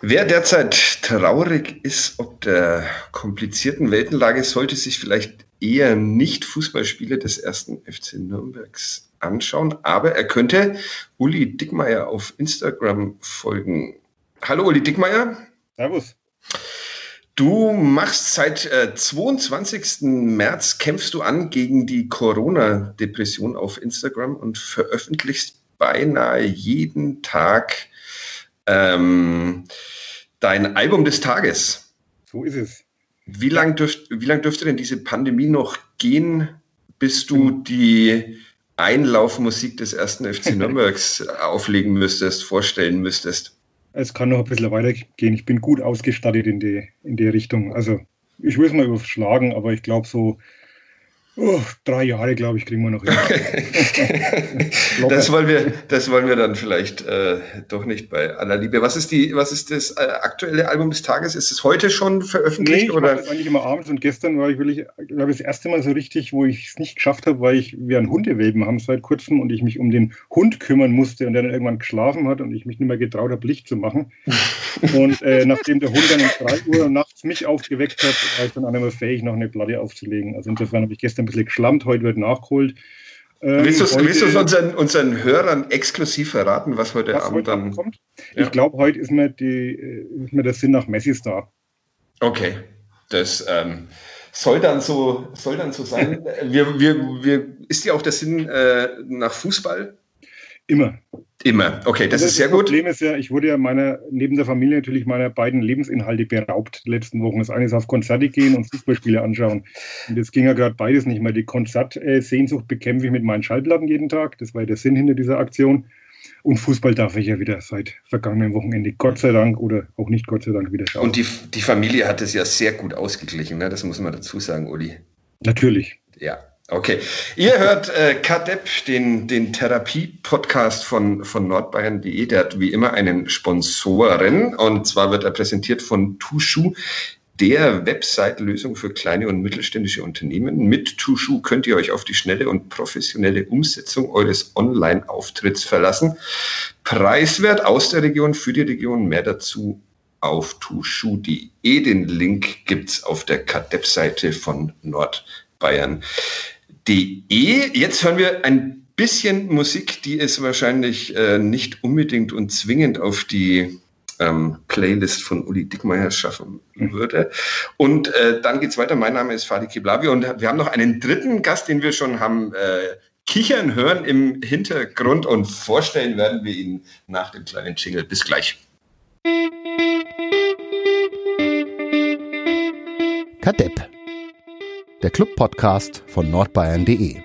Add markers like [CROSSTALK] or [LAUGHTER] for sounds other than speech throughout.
Wer derzeit traurig ist ob der komplizierten Weltenlage, sollte sich vielleicht eher nicht Fußballspiele des ersten FC Nürnbergs anschauen, aber er könnte Uli Dickmeier auf Instagram folgen. Hallo Uli Dickmeier. Servus. Du machst seit äh, 22. März kämpfst du an gegen die Corona-Depression auf Instagram und veröffentlichst beinahe jeden Tag ähm, dein Album des Tages. So ist es. Wie lange dürft, lang dürfte denn diese Pandemie noch gehen, bis du die Einlaufmusik des ersten FC [LAUGHS] Nürnbergs auflegen müsstest, vorstellen müsstest? Es kann noch ein bisschen weitergehen. Ich bin gut ausgestattet in die, in die Richtung. Also ich will es mal überschlagen, aber ich glaube so Oh, drei Jahre, glaube ich, kriegen wir noch hin. [LAUGHS] das, wollen wir, das wollen wir dann vielleicht äh, doch nicht bei aller Liebe. Was ist, die, was ist das äh, aktuelle Album des Tages? Ist es heute schon veröffentlicht? Nee, ich oder? das eigentlich immer abends und gestern war ich wirklich, glaube ich, das erste Mal so richtig, wo ich es nicht geschafft habe, weil ich, wir einen Hundewelpen haben seit kurzem und ich mich um den Hund kümmern musste und der dann irgendwann geschlafen hat und ich mich nicht mehr getraut habe, Licht zu machen. [LAUGHS] und äh, nachdem der Hund dann um drei Uhr nachts mich aufgeweckt hat, war ich dann auch nicht mehr fähig, noch eine Platte aufzulegen. Also insofern habe ich gestern bisschen geschlammt, heute wird nachgeholt. Ähm, willst du es unseren, unseren Hörern exklusiv verraten, was heute was Abend heute dann kommt? Ja. Ich glaube, heute ist mir, die, ist mir der Sinn nach Messi da. Okay, das ähm, soll, dann so, soll dann so sein. [LAUGHS] wir, wir, wir, ist ja auch der Sinn äh, nach Fußball? Immer. Immer. Okay, das, das ist sehr gut. Das Problem ist ja, ich wurde ja meiner, neben der Familie natürlich meiner beiden Lebensinhalte beraubt die letzten Wochen. Das eine ist auf Konzerte gehen und Fußballspiele anschauen. Und das ging ja gerade beides nicht mehr. Die Konzertsehnsucht bekämpfe ich mit meinen Schallplatten jeden Tag. Das war ja der Sinn hinter dieser Aktion. Und Fußball darf ich ja wieder seit vergangenem Wochenende, Gott sei Dank oder auch nicht Gott sei Dank, wieder schauen. Und die, die Familie hat es ja sehr gut ausgeglichen, ne? das muss man dazu sagen, Uli. Natürlich. Ja, Okay. Ihr hört äh, Kadepp, den, den Therapie-Podcast von, von nordbayern.de. Der hat wie immer einen Sponsoren und zwar wird er präsentiert von Tushu, der Website-Lösung für kleine und mittelständische Unternehmen. Mit Tushu könnt ihr euch auf die schnelle und professionelle Umsetzung eures Online-Auftritts verlassen. Preiswert aus der Region für die Region. Mehr dazu auf tushu.de. Den Link gibt's auf der Kadepp-Seite von Nordbayern. Jetzt hören wir ein bisschen Musik, die es wahrscheinlich äh, nicht unbedingt und zwingend auf die ähm, Playlist von Uli Dickmeyer schaffen würde. Und äh, dann geht's weiter. Mein Name ist Fadi Kiblavi und wir haben noch einen dritten Gast, den wir schon haben äh, kichern hören im Hintergrund und vorstellen werden wir ihn nach dem kleinen Jingle. Bis gleich. Kadepp der Club-Podcast von nordbayern.de.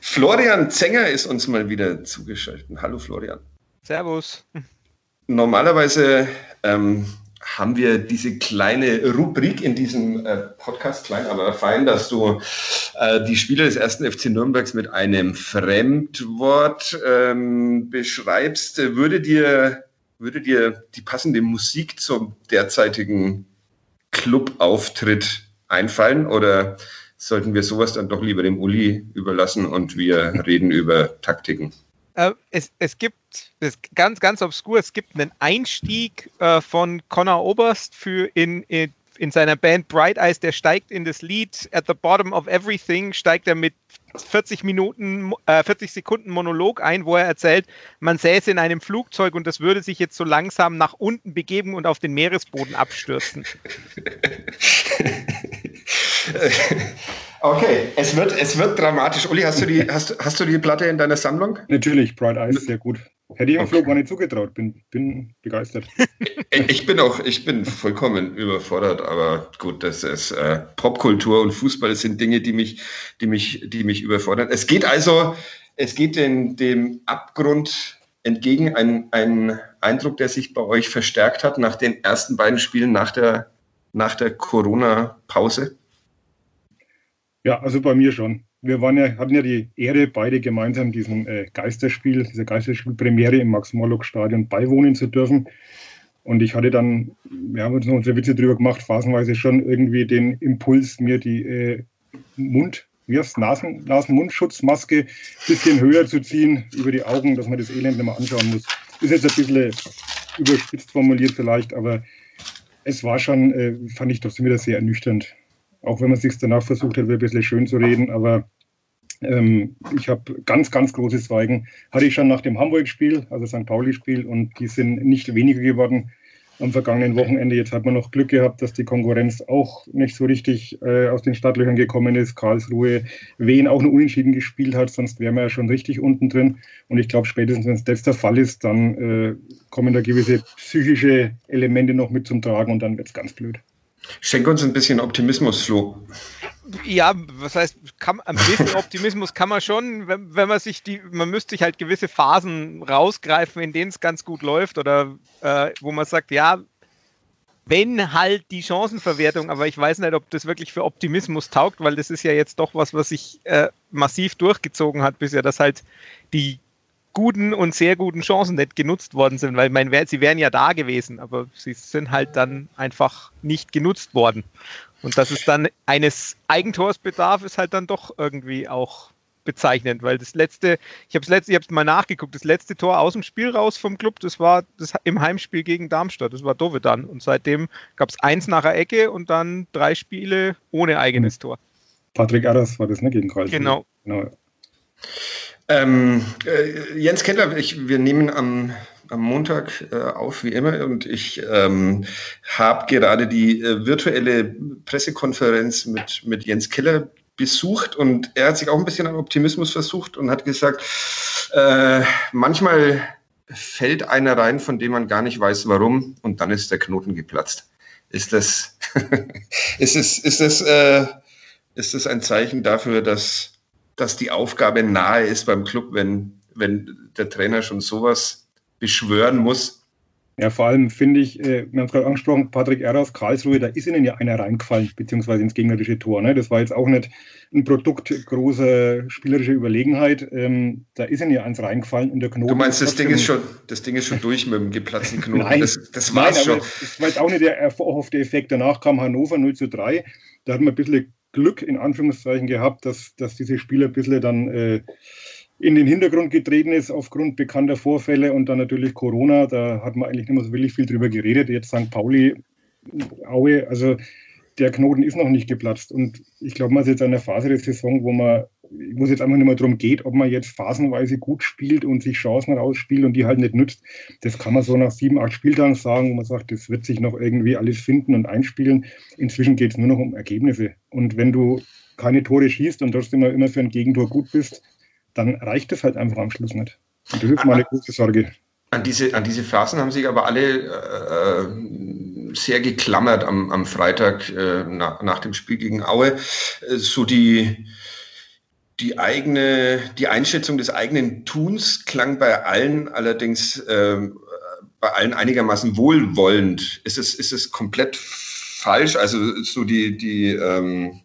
Florian Zenger ist uns mal wieder zugeschaltet. Hallo Florian. Servus. Normalerweise ähm, haben wir diese kleine Rubrik in diesem äh, Podcast, klein aber fein, dass du äh, die Spieler des ersten FC Nürnbergs mit einem Fremdwort ähm, beschreibst. Würde dir, würde dir die passende Musik zum derzeitigen Clubauftritt einfallen oder sollten wir sowas dann doch lieber dem Uli überlassen und wir reden über Taktiken? Äh, es, es gibt, das ganz, ganz obskur, es gibt einen Einstieg äh, von Connor Oberst für in, in, in seiner Band Bright Eyes, der steigt in das Lied At the Bottom of Everything, steigt er mit 40 Minuten, äh, 40 Sekunden Monolog ein, wo er erzählt, man säße in einem Flugzeug und das würde sich jetzt so langsam nach unten begeben und auf den Meeresboden abstürzen. [LAUGHS] Okay, es wird, es wird dramatisch. Uli, hast du, die, hast, hast du die Platte in deiner Sammlung? Natürlich, Bright Eyes, sehr gut. Hätte ich okay. Flug gar nicht zugetraut, bin, bin begeistert. [LAUGHS] Ich bin auch, ich bin vollkommen überfordert, aber gut, das ist äh, Popkultur und Fußball, das sind Dinge, die mich, die mich, die mich überfordern. Es geht also, es geht den, dem Abgrund entgegen, ein, ein Eindruck, der sich bei euch verstärkt hat nach den ersten beiden Spielen nach der, nach der Corona-Pause. Ja, also bei mir schon. Wir waren ja, hatten ja die Ehre, beide gemeinsam diesem äh, Geisterspiel, dieser Geisterspielpremiere im Max-Morlock-Stadion beiwohnen zu dürfen. Und ich hatte dann, wir haben uns noch unsere Witze drüber gemacht, phasenweise schon irgendwie den Impuls, mir die äh, Mund, wie heißt Nasen, Nasen-Mundschutzmaske ein bisschen höher zu ziehen über die Augen, dass man das Elend nicht mehr anschauen muss. ist jetzt ein bisschen überspitzt formuliert vielleicht, aber es war schon, äh, fand ich trotzdem wieder sehr ernüchternd. Auch wenn man sich danach versucht hat, ein bisschen schön zu reden, aber ähm, ich habe ganz, ganz große Zweigen. Hatte ich schon nach dem Hamburg-Spiel, also St. Pauli-Spiel, und die sind nicht weniger geworden am vergangenen Wochenende. Jetzt hat man noch Glück gehabt, dass die Konkurrenz auch nicht so richtig äh, aus den Stadtlöchern gekommen ist. Karlsruhe, Wien auch nur unentschieden gespielt hat, sonst wären wir ja schon richtig unten drin. Und ich glaube, spätestens wenn das der Fall ist, dann äh, kommen da gewisse psychische Elemente noch mit zum Tragen und dann wird es ganz blöd. Schenk uns ein bisschen Optimismus, Flo. Ja, was heißt, kann, ein bisschen Optimismus kann man schon, wenn, wenn, man sich die, man müsste sich halt gewisse Phasen rausgreifen, in denen es ganz gut läuft oder äh, wo man sagt, ja, wenn halt die Chancenverwertung, aber ich weiß nicht, ob das wirklich für Optimismus taugt, weil das ist ja jetzt doch was, was sich äh, massiv durchgezogen hat bisher, dass halt die guten und sehr guten Chancen nicht genutzt worden sind, weil mein, sie wären ja da gewesen, aber sie sind halt dann einfach nicht genutzt worden. Und dass es dann eines Eigentors bedarf, ist halt dann doch irgendwie auch bezeichnend, weil das letzte, ich habe es letzte, ich habe mal nachgeguckt, das letzte Tor aus dem Spiel raus vom Club, das war das im Heimspiel gegen Darmstadt, das war Dovedan und seitdem gab es eins nach der Ecke und dann drei Spiele ohne eigenes Tor. Patrick Aras war das, ne, gegen Karlsruhe. Genau. genau. Ähm, äh, Jens Keller, ich, wir nehmen am, am Montag äh, auf, wie immer, und ich ähm, habe gerade die äh, virtuelle Pressekonferenz mit, mit Jens Keller besucht und er hat sich auch ein bisschen an Optimismus versucht und hat gesagt, äh, manchmal fällt einer rein, von dem man gar nicht weiß, warum, und dann ist der Knoten geplatzt. Ist das, [LAUGHS] ist es, ist das, äh, ist das ein Zeichen dafür, dass dass die Aufgabe nahe ist beim Club, wenn, wenn der Trainer schon sowas beschwören muss. Ja, vor allem finde ich, äh, wir haben es gerade angesprochen, Patrick Err aus Karlsruhe, da ist ihnen ja einer reingefallen, beziehungsweise ins gegnerische Tor. Ne? Das war jetzt auch nicht ein Produkt großer spielerischer Überlegenheit. Ähm, da ist ihnen ja eins reingefallen und der Knoten. Du meinst, das Ding, ist schon, das Ding ist schon durch mit dem geplatzten Knoten? [LAUGHS] nein, das, das war schon. Das war jetzt auch nicht der erhoffte Effekt. Danach kam Hannover 0 zu 3. Da hat man ein bisschen Glück in Anführungszeichen gehabt, dass, dass diese Spieler ein bisschen dann äh, in den Hintergrund getreten ist aufgrund bekannter Vorfälle und dann natürlich Corona. Da hat man eigentlich nicht mehr so wirklich viel drüber geredet. Jetzt St. Pauli, Aue, also der Knoten ist noch nicht geplatzt. Und ich glaube, man ist jetzt in einer Phase der Saison, wo man, wo es jetzt einfach nicht mehr darum geht, ob man jetzt phasenweise gut spielt und sich Chancen rausspielt und die halt nicht nützt. Das kann man so nach sieben, acht Spieltagen sagen, wo man sagt, das wird sich noch irgendwie alles finden und einspielen. Inzwischen geht es nur noch um Ergebnisse. Und wenn du keine Tore schießt und trotzdem immer für ein Gegentor gut bist, dann reicht das halt einfach am Schluss nicht. Und das ist meine große Sorge. An diese, an diese Phasen haben sich aber alle äh, sehr geklammert am, am Freitag äh, nach, nach dem Spiel gegen Aue. Äh, so die, die eigene, die Einschätzung des eigenen Tuns klang bei allen allerdings äh, bei allen einigermaßen wohlwollend. Ist es, ist es komplett falsch? Also so die, die ähm,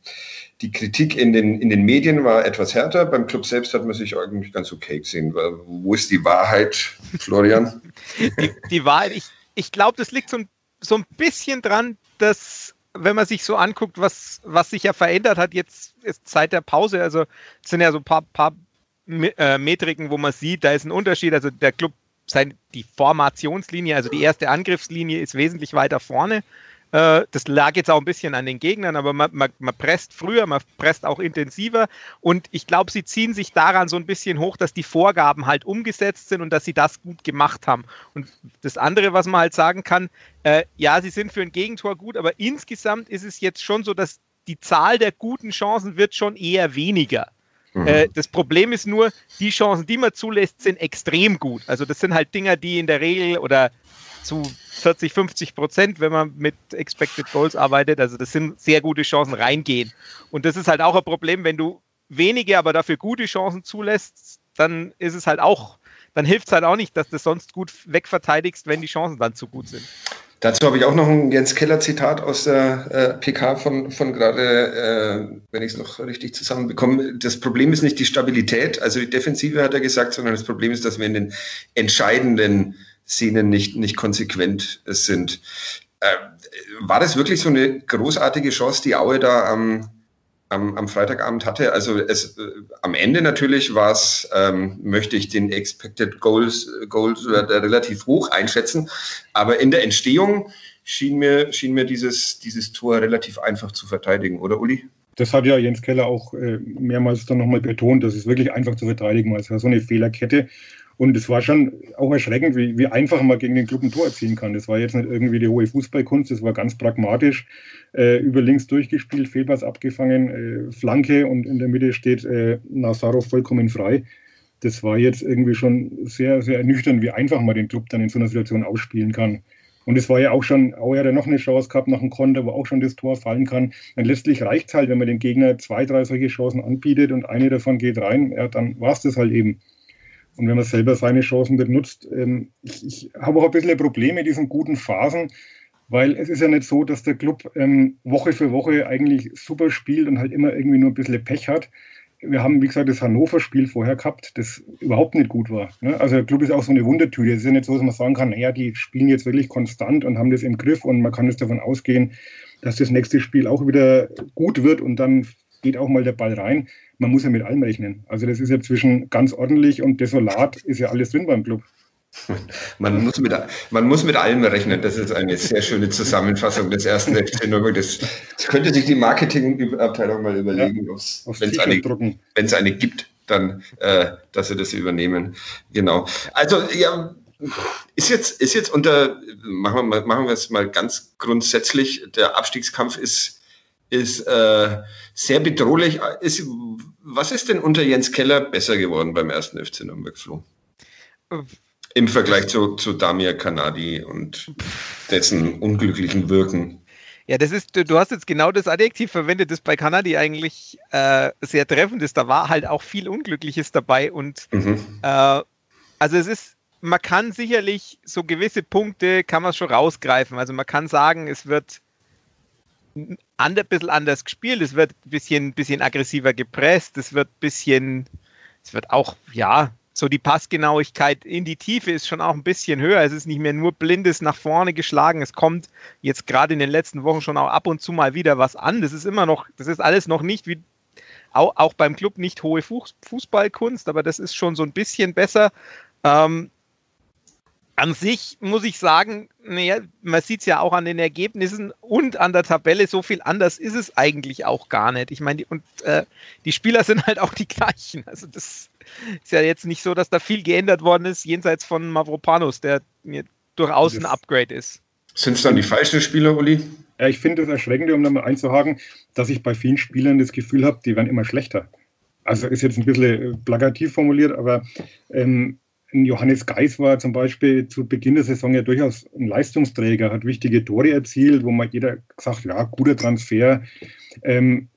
die Kritik in den, in den Medien war etwas härter. Beim Club selbst hat man sich eigentlich ganz okay gesehen. Wo ist die Wahrheit, Florian? [LAUGHS] die, die Wahrheit, ich, ich glaube, das liegt so ein, so ein bisschen dran, dass, wenn man sich so anguckt, was, was sich ja verändert hat jetzt ist seit der Pause, also es sind ja so ein paar, paar äh, Metriken, wo man sieht, da ist ein Unterschied. Also der Club, die Formationslinie, also die erste Angriffslinie ist wesentlich weiter vorne. Äh, das lag jetzt auch ein bisschen an den Gegnern, aber man, man, man presst früher, man presst auch intensiver. Und ich glaube, sie ziehen sich daran so ein bisschen hoch, dass die Vorgaben halt umgesetzt sind und dass sie das gut gemacht haben. Und das andere, was man halt sagen kann, äh, ja, sie sind für ein Gegentor gut, aber insgesamt ist es jetzt schon so, dass die Zahl der guten Chancen wird schon eher weniger. Mhm. Äh, das Problem ist nur, die Chancen, die man zulässt, sind extrem gut. Also das sind halt Dinger, die in der Regel oder zu 40, 50 Prozent, wenn man mit Expected Goals arbeitet. Also das sind sehr gute Chancen reingehen. Und das ist halt auch ein Problem, wenn du wenige, aber dafür gute Chancen zulässt, dann ist es halt auch, dann hilft es halt auch nicht, dass du sonst gut wegverteidigst, wenn die Chancen dann zu gut sind. Dazu habe ich auch noch ein Jens Keller-Zitat aus der äh, PK von, von gerade, äh, wenn ich es noch richtig zusammenbekomme. Das Problem ist nicht die Stabilität, also die Defensive hat er gesagt, sondern das Problem ist, dass wir in den entscheidenden Szenen nicht, nicht konsequent sind. Äh, war das wirklich so eine großartige Chance, die Aue da am, am, am Freitagabend hatte. Also es äh, am Ende natürlich war es, ähm, möchte ich den Expected Goals, Goals relativ hoch einschätzen, aber in der Entstehung schien mir, schien mir dieses, dieses Tor relativ einfach zu verteidigen, oder Uli? Das hat ja Jens Keller auch äh, mehrmals dann nochmal betont, dass es wirklich einfach zu verteidigen war. Es war so eine Fehlerkette. Und es war schon auch erschreckend, wie, wie einfach man gegen den Club ein Tor erzielen kann. Das war jetzt nicht irgendwie die hohe Fußballkunst, das war ganz pragmatisch. Äh, über links durchgespielt, Fehlpass abgefangen, äh, Flanke und in der Mitte steht äh, Nazarov vollkommen frei. Das war jetzt irgendwie schon sehr, sehr ernüchternd, wie einfach man den Club dann in so einer Situation ausspielen kann. Und es war ja auch schon, Auer hat ja noch eine Chance gehabt nach dem Konter, wo auch schon das Tor fallen kann. Und letztlich reicht es halt, wenn man dem Gegner zwei, drei solche Chancen anbietet und eine davon geht rein, ja, dann war es das halt eben. Und wenn man selber seine Chancen nicht nutzt, ähm, ich, ich habe auch ein bisschen Probleme mit diesen guten Phasen, weil es ist ja nicht so, dass der Club ähm, Woche für Woche eigentlich super spielt und halt immer irgendwie nur ein bisschen Pech hat. Wir haben, wie gesagt, das Hannover-Spiel vorher gehabt, das überhaupt nicht gut war. Ne? Also der Club ist auch so eine Wundertüte. Es ist ja nicht so, dass man sagen kann, naja, die spielen jetzt wirklich konstant und haben das im Griff und man kann jetzt davon ausgehen, dass das nächste Spiel auch wieder gut wird und dann geht auch mal der Ball rein. Man muss ja mit allem rechnen. Also das ist ja zwischen ganz ordentlich und desolat ist ja alles drin beim Club. Man muss, mit, man muss mit allem rechnen. Das ist eine sehr schöne Zusammenfassung des ersten FC Nürnberg. Das, das könnte sich die Marketingabteilung mal überlegen, ja, wenn es eine, eine gibt, dann, äh, dass sie das übernehmen. Genau. Also, ja, ist jetzt, ist jetzt unter, machen wir, mal, machen wir es mal ganz grundsätzlich, der Abstiegskampf ist ist äh, sehr bedrohlich. Ist, was ist denn unter Jens Keller besser geworden beim ersten FC Nürnberg, Flo? Im Vergleich zu, zu Damir Kanadi und dessen unglücklichen Wirken. Ja, das ist, du hast jetzt genau das Adjektiv verwendet, das bei Kanadi eigentlich äh, sehr treffend ist. Da war halt auch viel Unglückliches dabei und mhm. äh, also es ist, man kann sicherlich so gewisse Punkte kann man schon rausgreifen. Also man kann sagen, es wird ein bisschen anders gespielt, es wird ein bisschen, bisschen aggressiver gepresst, es wird ein bisschen, es wird auch, ja, so die Passgenauigkeit in die Tiefe ist schon auch ein bisschen höher. Es ist nicht mehr nur blindes nach vorne geschlagen. Es kommt jetzt gerade in den letzten Wochen schon auch ab und zu mal wieder was an. Das ist immer noch, das ist alles noch nicht wie auch, beim Club nicht hohe Fußballkunst, aber das ist schon so ein bisschen besser. Ähm, an sich muss ich sagen, naja, man sieht es ja auch an den Ergebnissen und an der Tabelle, so viel anders ist es eigentlich auch gar nicht. Ich meine, und äh, die Spieler sind halt auch die gleichen. Also das ist ja jetzt nicht so, dass da viel geändert worden ist, jenseits von Mavropanos, der mir durchaus ein Upgrade ist. Sind es dann die falschen Spieler, Uli? Ja, ich finde das Erschreckende, um nochmal einzuhaken, dass ich bei vielen Spielern das Gefühl habe, die werden immer schlechter. Also ist jetzt ein bisschen plakativ formuliert, aber ähm, Johannes Geis war zum Beispiel zu Beginn der Saison ja durchaus ein Leistungsträger, hat wichtige Tore erzielt, wo man jeder gesagt, ja, guter Transfer. Ähm,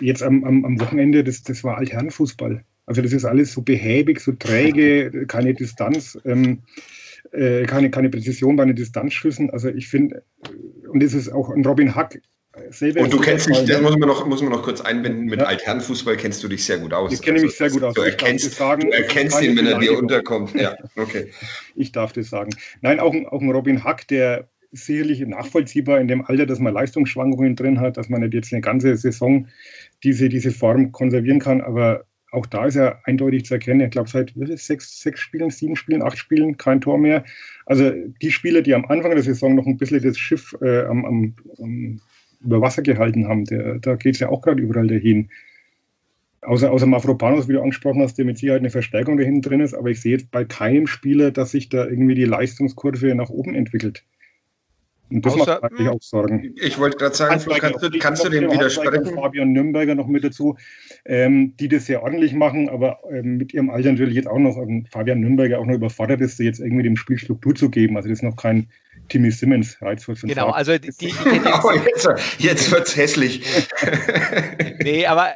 jetzt am, am, am, Wochenende, das, das war Altherrenfußball. Also das ist alles so behäbig, so träge, keine Distanz, ähm, äh, keine, keine Präzision bei den Distanzschüssen. Also ich finde, und das ist auch ein Robin Hack, Selber und du kennst dich, das muss man, noch, muss man noch kurz einbinden, mit ja. Altherrenfußball kennst du dich sehr gut aus. Ich kenne also, mich sehr gut aus. Du erkennst, sagen, du erkennst ihn, wenn er dir unterkommt. Ja, okay. [LAUGHS] Ich darf das sagen. Nein, auch, auch ein Robin Hack, der sicherlich nachvollziehbar in dem Alter, dass man Leistungsschwankungen drin hat, dass man nicht jetzt eine ganze Saison diese, diese Form konservieren kann, aber auch da ist er eindeutig zu erkennen. Ich glaube, seit sechs, sechs Spielen, sieben Spielen, acht Spielen kein Tor mehr. Also die Spieler, die am Anfang der Saison noch ein bisschen das Schiff äh, am, am, am über Wasser gehalten haben. Der, da geht es ja auch gerade überall dahin. Außer, außer Mafropanos, wie du angesprochen hast, der mit Sicherheit eine Verstärkung da hinten drin ist, aber ich sehe jetzt bei keinem Spieler, dass sich da irgendwie die Leistungskurve nach oben entwickelt. Und das Außer, macht eigentlich auch Sorgen. Ich wollte gerade sagen, Flo, kannst, du, kannst du dem widersprechen? Fabian Nürnberger noch mit dazu, ähm, die das sehr ordentlich machen, aber ähm, mit ihrem Alter natürlich jetzt auch noch, ähm, Fabian Nürnberger auch noch überfordert ist, jetzt irgendwie dem Spiel Struktur zu geben. Also das ist noch kein Timmy Simmons reizvoll von Genau, also die, die, [LAUGHS] oh, jetzt, jetzt wird es hässlich. [LAUGHS] nee, aber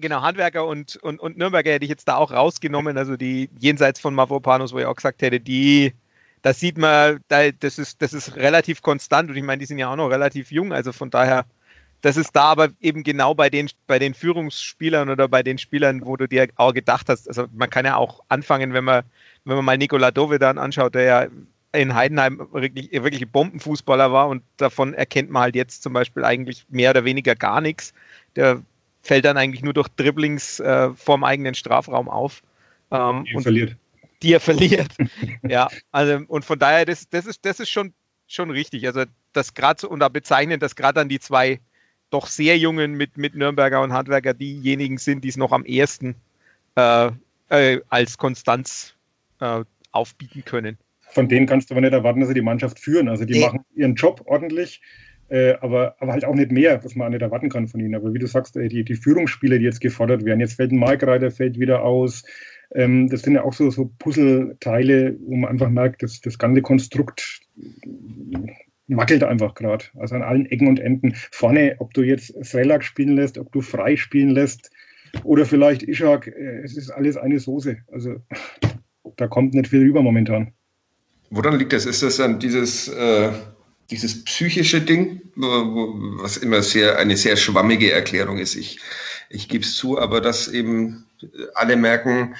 genau, Handwerker und, und, und Nürnberger hätte ich jetzt da auch rausgenommen, also die jenseits von Mavropanos, wo ich auch gesagt hätte, die, das sieht man, das ist, das ist relativ konstant und ich meine, die sind ja auch noch relativ jung, also von daher, das ist da aber eben genau bei den, bei den Führungsspielern oder bei den Spielern, wo du dir auch gedacht hast, also man kann ja auch anfangen, wenn man, wenn man mal Nikola Dovedan anschaut, der ja in Heidenheim wirklich, wirklich Bombenfußballer war und davon erkennt man halt jetzt zum Beispiel eigentlich mehr oder weniger gar nichts. Der fällt dann eigentlich nur durch Dribblings äh, vorm eigenen Strafraum auf. Ähm, er verliert. Die er verliert. [LAUGHS] ja, also und von daher, das, das, ist, das ist schon, schon richtig. Also das gerade so, und da bezeichnen das gerade dann die zwei doch sehr jungen mit, mit Nürnberger und Handwerker diejenigen sind, die es noch am ersten äh, äh, als Konstanz äh, aufbieten können. Von denen kannst du aber nicht erwarten, dass sie die Mannschaft führen. Also die nee. machen ihren Job ordentlich, äh, aber, aber halt auch nicht mehr, was man nicht erwarten kann von ihnen. Aber wie du sagst, die, die Führungsspieler, die jetzt gefordert werden, jetzt fällt ein Markreiter, fällt wieder aus. Ähm, das sind ja auch so, so Puzzleteile, wo man einfach merkt, dass das ganze Konstrukt wackelt einfach gerade. Also an allen Ecken und Enden. Vorne, ob du jetzt Srelak spielen lässt, ob du frei spielen lässt oder vielleicht Ishak, äh, es ist alles eine Soße. Also da kommt nicht viel rüber momentan. Woran liegt das? Ist das dann dieses, äh, dieses psychische Ding, was immer sehr eine sehr schwammige Erklärung ist? Ich, ich gebe es zu, aber dass eben alle merken,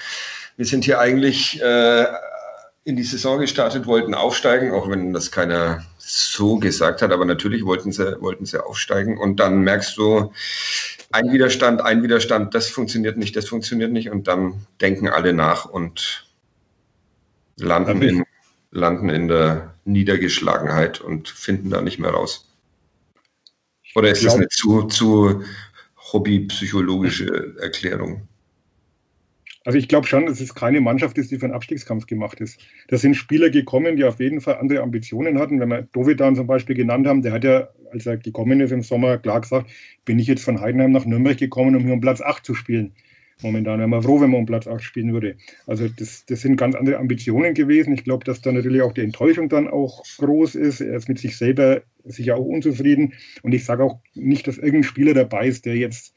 wir sind hier eigentlich äh, in die Saison gestartet, wollten aufsteigen, auch wenn das keiner so gesagt hat, aber natürlich wollten sie, wollten sie aufsteigen. Und dann merkst du, ein Widerstand, ein Widerstand, das funktioniert nicht, das funktioniert nicht. Und dann denken alle nach und landen, in, landen in der Niedergeschlagenheit und finden da nicht mehr raus. Oder ist das eine zu, zu hobbypsychologische Erklärung? Also ich glaube schon, dass es keine Mannschaft ist, die für einen Abstiegskampf gemacht ist. Da sind Spieler gekommen, die auf jeden Fall andere Ambitionen hatten. Wenn wir Dovedan zum Beispiel genannt haben, der hat ja, als er gekommen ist im Sommer, klar gesagt, bin ich jetzt von Heidenheim nach Nürnberg gekommen, um hier um Platz 8 zu spielen. Momentan wären wir froh, wenn man um Platz 8 spielen würde. Also das, das sind ganz andere Ambitionen gewesen. Ich glaube, dass da natürlich auch die Enttäuschung dann auch groß ist. Er ist mit sich selber sicher auch unzufrieden. Und ich sage auch nicht, dass irgendein Spieler dabei ist, der jetzt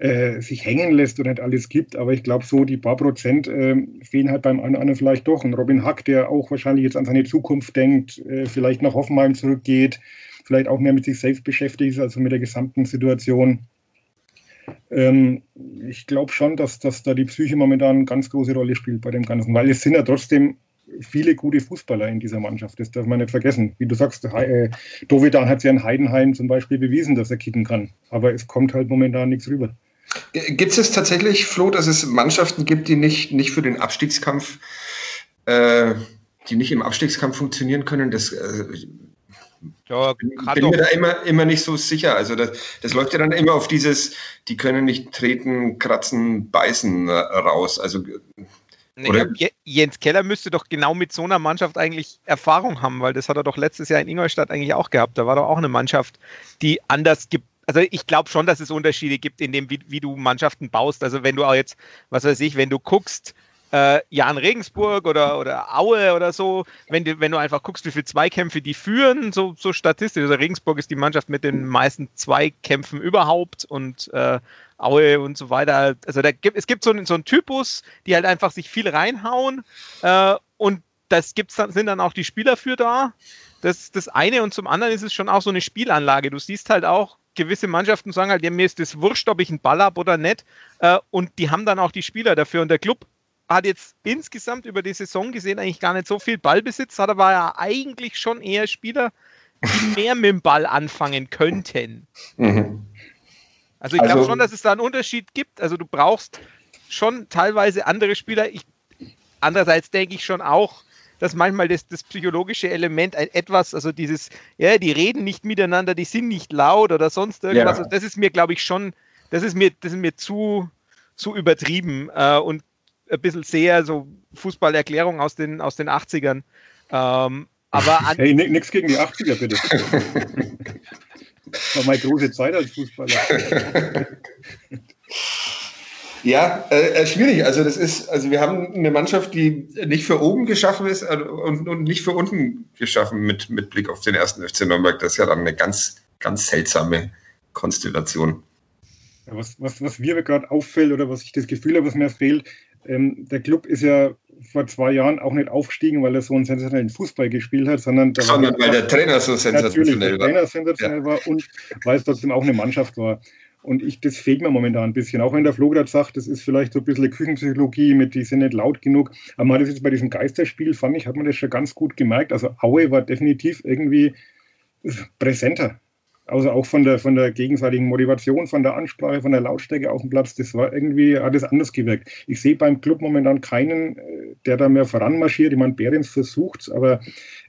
äh, sich hängen lässt und nicht alles gibt. Aber ich glaube, so die paar Prozent äh, fehlen halt beim einen oder anderen vielleicht doch. Und Robin Hack, der auch wahrscheinlich jetzt an seine Zukunft denkt, äh, vielleicht nach Hoffenheim zurückgeht, vielleicht auch mehr mit sich selbst beschäftigt ist, also mit der gesamten Situation. Ähm, ich glaube schon, dass, dass da die Psyche momentan eine ganz große Rolle spielt bei dem Ganzen, weil es sind ja trotzdem viele gute Fußballer in dieser Mannschaft. Das darf man nicht vergessen. Wie du sagst, äh, Dovedan hat ja in Heidenheim zum Beispiel bewiesen, dass er kicken kann. Aber es kommt halt momentan nichts rüber. Gibt es tatsächlich, Flo, dass es Mannschaften gibt, die nicht, nicht für den Abstiegskampf, äh, die nicht im Abstiegskampf funktionieren können? Das, äh, ja, bin, bin mir da immer, immer nicht so sicher. Also das, das läuft ja dann immer auf dieses, die können nicht treten, kratzen, beißen äh, raus. Also oder? Jens Keller müsste doch genau mit so einer Mannschaft eigentlich Erfahrung haben, weil das hat er doch letztes Jahr in Ingolstadt eigentlich auch gehabt. Da war doch auch eine Mannschaft, die anders gibt also ich glaube schon, dass es Unterschiede gibt in dem, wie, wie, du Mannschaften baust. Also wenn du auch jetzt, was weiß ich, wenn du guckst, äh, Jan Regensburg oder, oder Aue oder so, wenn du, wenn du einfach guckst, wie viele Zweikämpfe die führen, so, so statistisch. Also Regensburg ist die Mannschaft mit den meisten Zweikämpfen überhaupt und äh, Aue und so weiter. Also da gibt, es gibt so einen, so einen Typus, die halt einfach sich viel reinhauen äh, und das gibt's dann, sind dann auch die Spieler für da. Das das eine und zum anderen ist es schon auch so eine Spielanlage. Du siehst halt auch, gewisse Mannschaften sagen halt, ja, mir ist das wurscht, ob ich einen Ball habe oder nicht. Äh, und die haben dann auch die Spieler dafür. Und der Club hat jetzt insgesamt über die Saison gesehen eigentlich gar nicht so viel Ballbesitz, hat aber ja eigentlich schon eher Spieler, die [LAUGHS] mehr mit dem Ball anfangen könnten. Mhm. Also ich glaube also, schon, dass es da einen Unterschied gibt. Also du brauchst schon teilweise andere Spieler. Ich, andererseits denke ich schon auch, dass manchmal das, das psychologische Element ein etwas, also dieses, ja, die reden nicht miteinander, die sind nicht laut oder sonst irgendwas. Ja. Also das ist mir, glaube ich, schon, das ist mir, das ist mir zu, zu übertrieben äh, und ein bisschen sehr so Fußballerklärung aus den, aus den 80ern. Ähm, aber hey, nichts gegen die 80er, bitte. das [LAUGHS] war meine große Zeit als Fußballer. [LAUGHS] Ja, äh, äh, schwierig. Also das ist, also wir haben eine Mannschaft, die nicht für oben geschaffen ist äh, und, und nicht für unten geschaffen mit, mit Blick auf den ersten FC Nürnberg. Das ist ja dann eine ganz, ganz seltsame Konstellation. Ja, was, was, was mir gerade auffällt oder was ich das Gefühl habe, was mir fehlt, ähm, der Club ist ja vor zwei Jahren auch nicht aufgestiegen, weil er so einen sensationellen Fußball gespielt hat, sondern, sondern weil der Trainer so sensationell war. Der Trainer sensationell ja. war und weil es trotzdem auch eine Mannschaft war. Und ich, das fehlt mir momentan ein bisschen. Auch wenn der Flo gerade sagt, das ist vielleicht so ein bisschen Küchenpsychologie mit, die sind nicht laut genug. Aber man hat das jetzt bei diesem Geisterspiel, fand ich, hat man das schon ganz gut gemerkt. Also Aue war definitiv irgendwie präsenter. Also auch von der, von der gegenseitigen Motivation, von der Ansprache, von der Lautstärke auf dem Platz, das war irgendwie, hat es anders gewirkt. Ich sehe beim Club momentan keinen, äh, der da mehr voranmarschiert. Ich meine, Behrens versucht aber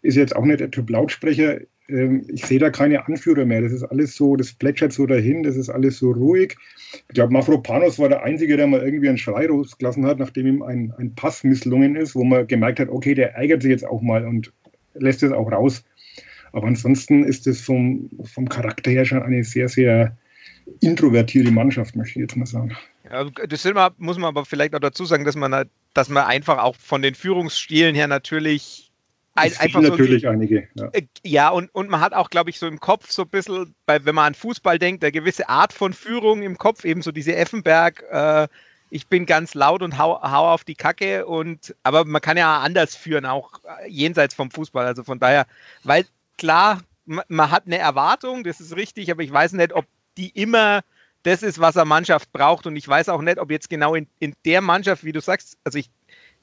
ist jetzt auch nicht der Typ Lautsprecher. Ähm, ich sehe da keine Anführer mehr. Das ist alles so, das plätschert so dahin, das ist alles so ruhig. Ich glaube, Mafropanos war der Einzige, der mal irgendwie einen Schrei rausgelassen hat, nachdem ihm ein, ein Pass misslungen ist, wo man gemerkt hat, okay, der ärgert sich jetzt auch mal und lässt es auch raus. Aber ansonsten ist es vom, vom Charakter her schon eine sehr, sehr introvertierte Mannschaft, möchte ich jetzt mal sagen. Ja, das immer, muss man aber vielleicht auch dazu sagen, dass man, dass man einfach auch von den Führungsstilen her natürlich ein, einfach natürlich so, einige. Ja, äh, ja und, und man hat auch, glaube ich, so im Kopf so ein bisschen, bei, wenn man an Fußball denkt, eine gewisse Art von Führung im Kopf, eben so diese Effenberg, äh, ich bin ganz laut und hau, hau auf die Kacke und aber man kann ja anders führen, auch äh, jenseits vom Fußball. Also von daher, weil klar, man hat eine Erwartung, das ist richtig, aber ich weiß nicht, ob die immer das ist, was eine Mannschaft braucht. Und ich weiß auch nicht, ob jetzt genau in, in der Mannschaft, wie du sagst, also ich,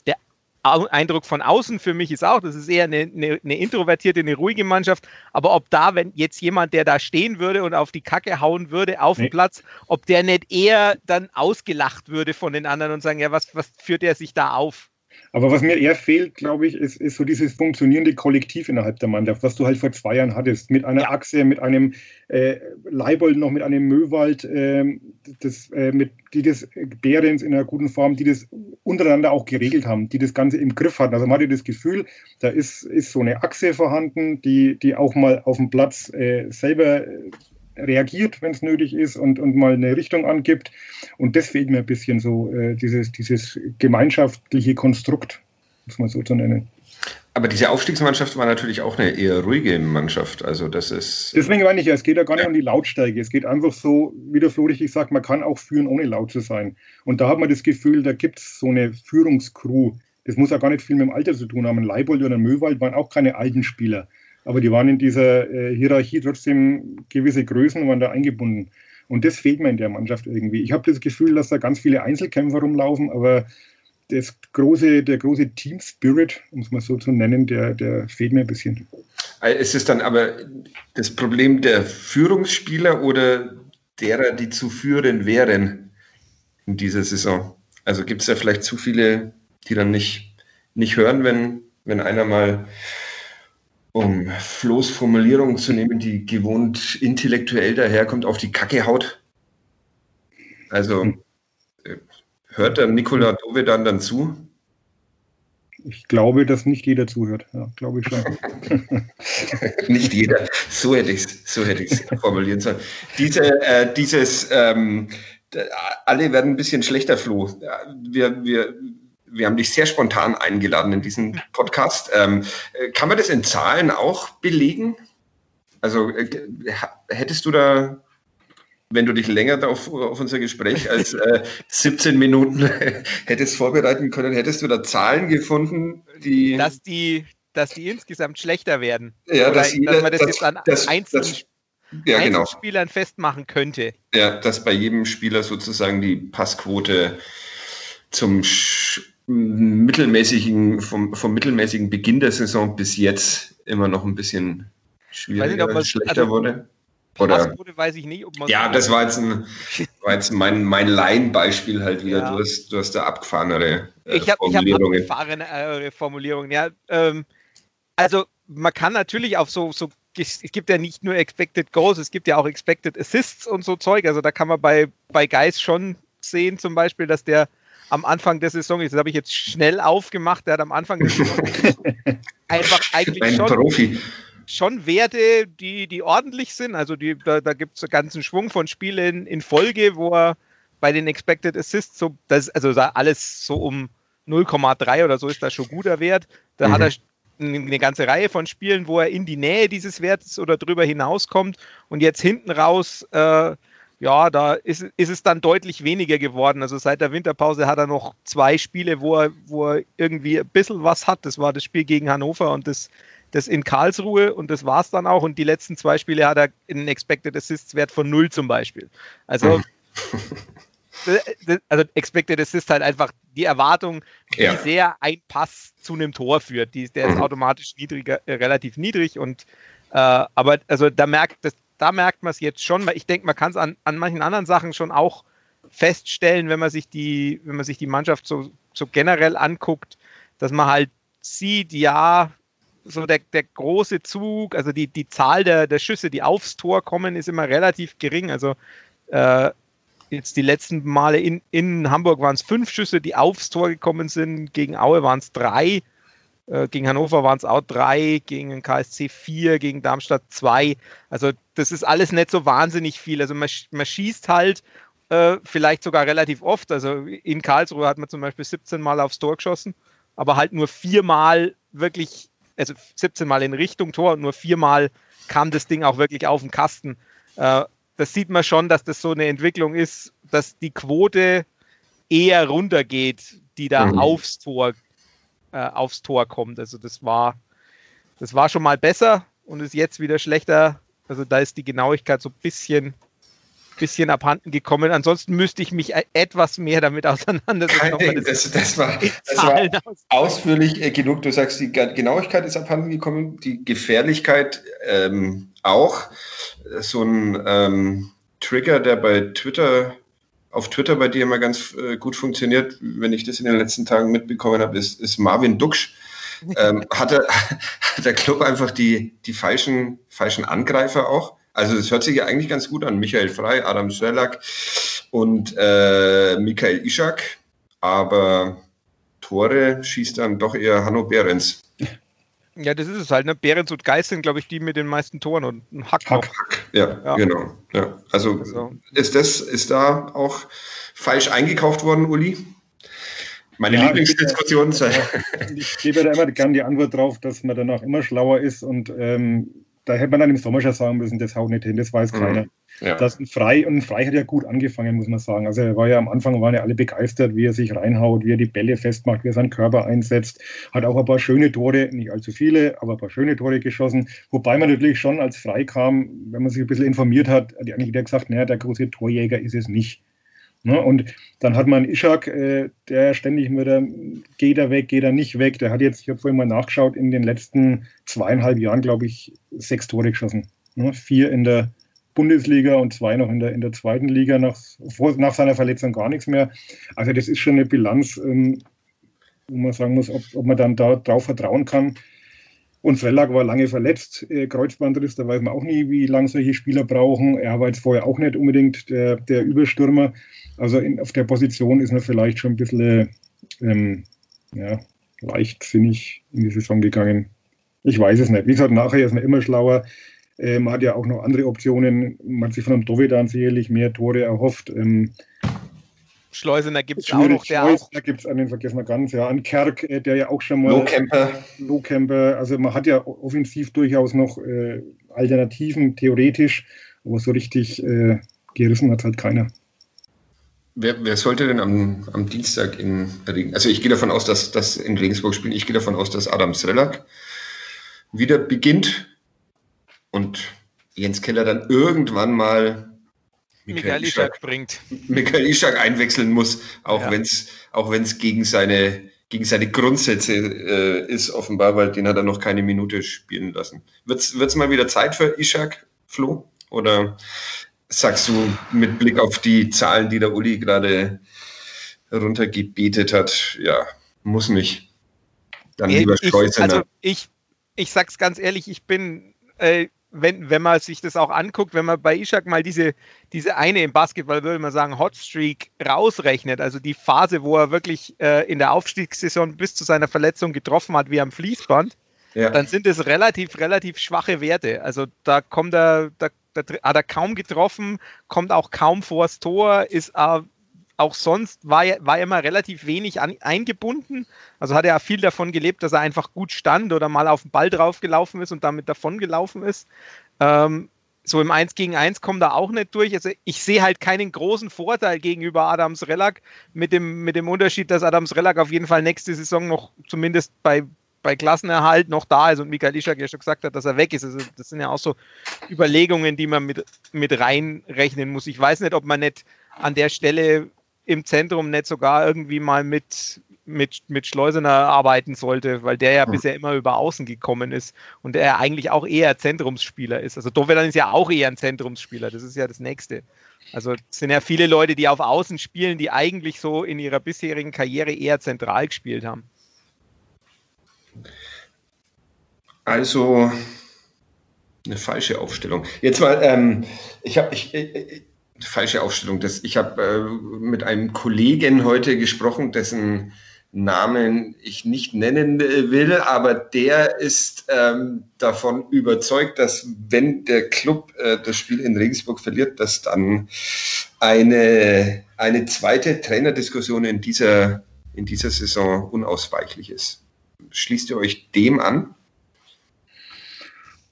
der Eindruck von außen für mich ist auch, das ist eher eine, eine, eine, introvertierte, eine ruhige Mannschaft. Aber ob da, wenn jetzt jemand, der da stehen würde und auf die Kacke hauen würde auf nee. dem Platz, ob der nicht eher dann ausgelacht würde von den anderen und sagen, ja, was, was führt er sich da auf? Aber was mir eher fehlt, glaube ich, ist, ist so dieses funktionierende Kollektiv innerhalb der Mannschaft, was du halt vor zwei Jahren hattest. Mit einer ja. Achse, mit einem äh, Leibold noch, mit einem Möwald, äh, das, äh, mit, die das Behrens in einer guten Form, die das untereinander auch geregelt haben, die das Ganze im Griff hatten. Also man hatte das Gefühl, da ist, ist so eine Achse vorhanden, die, die auch mal auf dem Platz äh, selber reagiert, wenn es nötig ist und, und mal eine Richtung angibt. Und das fehlt mir ein bisschen so, äh, dieses, dieses gemeinschaftliche Konstrukt, muss man so zu nennen. Aber diese Aufstiegsmannschaft war natürlich auch eine eher ruhige Mannschaft. Also das ist. Deswegen meine ich ja, es geht ja gar nicht ja. um die Lautstärke. Es geht einfach so, wie der Flo richtig sagt, man kann auch führen, ohne laut zu sein. Und da hat man das Gefühl, da gibt es so eine Führungscrew. Das muss ja gar nicht viel mit dem Alter zu tun haben. Leibold oder Möwald waren auch keine alten Spieler aber die waren in dieser äh, Hierarchie trotzdem gewisse Größen, waren da eingebunden. Und das fehlt mir in der Mannschaft irgendwie. Ich habe das Gefühl, dass da ganz viele Einzelkämpfer rumlaufen, aber das große, der große Team Spirit, um es mal so zu nennen, der, der fehlt mir ein bisschen. Äh, ist es dann aber das Problem der Führungsspieler oder derer, die zu führen wären in dieser Saison? Also gibt es da vielleicht zu viele, die dann nicht, nicht hören, wenn, wenn einer mal um Flo's Formulierung zu nehmen, die gewohnt intellektuell daherkommt, auf die Kacke haut. Also hm. äh, hört der Nikola Dove dann, dann zu? Ich glaube, dass nicht jeder zuhört. Ja, glaube ich schon. [LAUGHS] nicht jeder. So hätte ich es so formulieren sollen. Diese, äh, dieses, ähm, alle werden ein bisschen schlechter, Flo. Wir, wir, wir haben dich sehr spontan eingeladen in diesen Podcast. Ähm, äh, kann man das in Zahlen auch belegen? Also äh, hättest du da, wenn du dich länger auf, auf unser Gespräch als äh, [LAUGHS] 17 Minuten [LAUGHS] hättest vorbereiten können, hättest du da Zahlen gefunden, die... Dass die, dass die insgesamt schlechter werden. Ja, dass, jeder, dass man das, das jetzt an das, einzelnen, das, ja, genau. Spielern festmachen könnte. Ja, dass bei jedem Spieler sozusagen die Passquote zum mittelmäßigen, vom, vom mittelmäßigen Beginn der Saison bis jetzt immer noch ein bisschen schwieriger, nicht, schlechter also, wurde. Oder, wurde, weiß ich nicht, ob man ja, das war jetzt, ein, [LAUGHS] war jetzt mein, mein Laienbeispiel halt wieder. Ja. Du, hast, du hast da abgefahrenere äh, ich hab, Formulierungen. Ich habe abgefahrenere Formulierungen, ja. Ähm, also man kann natürlich auf so, so es gibt ja nicht nur Expected Goals, es gibt ja auch Expected Assists und so Zeug. Also da kann man bei, bei Geis schon sehen, zum Beispiel, dass der am Anfang der Saison ist. Das habe ich jetzt schnell aufgemacht. Der hat am Anfang der Saison [LAUGHS] einfach eigentlich schon, Profi. schon Werte, die, die ordentlich sind. Also die, da, da gibt es einen ganzen Schwung von Spielen in Folge, wo er bei den Expected Assists so, das, also da alles so um 0,3 oder so ist da schon guter Wert. Da mhm. hat er eine ganze Reihe von Spielen, wo er in die Nähe dieses Wertes oder drüber hinauskommt und jetzt hinten raus äh, ja, da ist, ist es dann deutlich weniger geworden. Also seit der Winterpause hat er noch zwei Spiele, wo er, wo er irgendwie ein bisschen was hat. Das war das Spiel gegen Hannover und das, das in Karlsruhe und das war es dann auch. Und die letzten zwei Spiele hat er einen Expected Assists Wert von null zum Beispiel. Also, [LAUGHS] also Expected Assist halt einfach die Erwartung, wie ja. sehr ein Pass zu einem Tor führt. Die, der ist mhm. automatisch niedriger, äh, relativ niedrig und äh, aber also da merkt, das, da merkt man es jetzt schon, weil ich denke, man kann es an, an manchen anderen Sachen schon auch feststellen, wenn man sich die, wenn man sich die Mannschaft so, so generell anguckt, dass man halt sieht, ja, so der, der große Zug, also die, die Zahl der, der Schüsse, die aufs Tor kommen, ist immer relativ gering. Also äh, jetzt die letzten Male in, in Hamburg waren es fünf Schüsse, die aufs Tor gekommen sind. Gegen Aue waren es drei. Äh, gegen Hannover waren es auch drei, gegen den KSC vier, gegen Darmstadt zwei. Also das ist alles nicht so wahnsinnig viel. Also man, man schießt halt äh, vielleicht sogar relativ oft. Also in Karlsruhe hat man zum Beispiel 17 Mal aufs Tor geschossen, aber halt nur viermal wirklich, also 17 Mal in Richtung Tor und nur viermal kam das Ding auch wirklich auf den Kasten. Äh, das sieht man schon, dass das so eine Entwicklung ist, dass die Quote eher runtergeht, die da mhm. aufs Tor äh, aufs Tor kommt. Also das war, das war schon mal besser und ist jetzt wieder schlechter. Also da ist die Genauigkeit so ein bisschen, bisschen abhanden gekommen. Ansonsten müsste ich mich e-, etwas mehr damit [LAUGHS] auseinandersetzen. Kein das, das, war, das war ausführlich äh, genug. Du sagst, die Genauigkeit ist abhanden gekommen, die Gefährlichkeit ähm, auch. So ein ähm, Trigger, der bei Twitter auf Twitter bei dir immer ganz äh, gut funktioniert, wenn ich das in den letzten Tagen mitbekommen habe, ist, ist Marvin Duksch. [LAUGHS] Ähm, hatte, hat der Club einfach die, die falschen, falschen Angreifer auch? Also es hört sich ja eigentlich ganz gut an. Michael Frei, Adam Sörlak und äh, Michael Ischak. Aber Tore schießt dann doch eher Hanno Behrens. [LAUGHS] Ja, das ist es halt. Ne? Behrens und Geist sind, glaube ich, die mit den meisten Toren und ein Hack, Hack, Hack. Ja, ja, genau. Ja. Also, also, ist das, ist da auch falsch eingekauft worden, Uli? Meine ja, Lieblingsdiskussion. Ich, ich gebe da immer gerne die Antwort drauf, dass man danach immer schlauer ist und ähm, da hätte man dann im Sommer schon sagen müssen, das haut nicht hin, das weiß mhm. keiner. Ja. Das ein Frei, und Frei hat ja gut angefangen, muss man sagen. Also er war ja am Anfang, waren ja alle begeistert, wie er sich reinhaut, wie er die Bälle festmacht, wie er seinen Körper einsetzt. Hat auch ein paar schöne Tore, nicht allzu viele, aber ein paar schöne Tore geschossen. Wobei man natürlich schon als Frei kam, wenn man sich ein bisschen informiert hat, hat eigentlich wieder gesagt, naja, der große Torjäger ist es nicht. Ne? Und dann hat man Ishak, äh, der ständig mit der, geht er weg, geht er nicht weg. Der hat jetzt, ich habe vorhin mal nachgeschaut, in den letzten zweieinhalb Jahren, glaube ich, sechs Tore geschossen. Ne? Vier in der Bundesliga und zwei noch in der, in der zweiten Liga, nach, vor, nach seiner Verletzung gar nichts mehr. Also das ist schon eine Bilanz, ähm, wo man sagen muss, ob, ob man dann darauf vertrauen kann. Und Frellack war lange verletzt, äh, Kreuzbandriss, da weiß man auch nie, wie lange solche Spieler brauchen. Er war jetzt vorher auch nicht unbedingt der, der Überstürmer. Also in, auf der Position ist man vielleicht schon ein bisschen ähm, ja, leichtsinnig in die Saison gegangen. Ich weiß es nicht. Wie gesagt, nachher ist man immer schlauer. Äh, man hat ja auch noch andere Optionen. Man hat sich von einem Dovedan sicherlich mehr Tore erhofft. Ähm, Schleusener gibt es auch noch. Der Schleusener gibt es einen, vergessen wir ganz, ja. An Kerk, äh, der ja auch schon mal. Lohkemper. Lohkemper. Also man hat ja offensiv durchaus noch äh, Alternativen, theoretisch. Aber so richtig äh, gerissen hat halt keiner. Wer, wer, sollte denn am, am Dienstag in Regensburg, also ich gehe davon aus, dass das in Regensburg spielen, ich gehe davon aus, dass Adam Srelak wieder beginnt und Jens Keller dann irgendwann mal Michael Ischak bringt. Michael Ischak einwechseln muss, auch ja. wenn es auch wenn's gegen seine gegen seine Grundsätze äh, ist offenbar, weil den hat er noch keine Minute spielen lassen. Wird es mal wieder Zeit für Ishak, Flo? Oder sagst du mit Blick auf die Zahlen, die der Uli gerade runtergebetet hat, ja, muss nicht. Dann lieber Streusener. Also ich, ich sag's ganz ehrlich, ich bin, äh, wenn, wenn man sich das auch anguckt, wenn man bei Ishak mal diese, diese eine im Basketball, würde man sagen, Hotstreak rausrechnet, also die Phase, wo er wirklich äh, in der Aufstiegssaison bis zu seiner Verletzung getroffen hat, wie am Fließband, ja. dann sind es relativ, relativ schwache Werte. Also da kommt er, da da hat er kaum getroffen, kommt auch kaum vors Tor, ist äh, auch sonst war er, war er immer relativ wenig an, eingebunden. Also hat er viel davon gelebt, dass er einfach gut stand oder mal auf den Ball draufgelaufen ist und damit davon gelaufen ist. Ähm, so im 1 gegen 1 kommt er auch nicht durch. Also ich sehe halt keinen großen Vorteil gegenüber Adams Relack mit dem, mit dem Unterschied, dass Adams Relack auf jeden Fall nächste Saison noch zumindest bei, bei Klassenerhalt noch da ist und Michael Ischak ja schon gesagt hat, dass er weg ist. Also das sind ja auch so Überlegungen, die man mit, mit reinrechnen muss. Ich weiß nicht, ob man nicht an der Stelle im Zentrum nicht sogar irgendwie mal mit mit, mit Schleusener arbeiten sollte, weil der ja Hm. bisher immer über außen gekommen ist und der eigentlich auch eher Zentrumsspieler ist. Also Dovedan ist ja auch eher ein Zentrumsspieler, das ist ja das Nächste. Also es sind ja viele Leute, die auf Außen spielen, die eigentlich so in ihrer bisherigen Karriere eher zentral gespielt haben. Also eine falsche Aufstellung. Jetzt mal, ähm, ich habe ich, äh, falsche Aufstellung. Das, ich habe äh, mit einem Kollegen heute gesprochen, dessen Namen ich nicht nennen äh, will, aber der ist ähm, davon überzeugt, dass wenn der Club äh, das Spiel in Regensburg verliert, dass dann eine, eine zweite Trainerdiskussion in dieser, in dieser Saison unausweichlich ist. Schließt ihr euch dem an?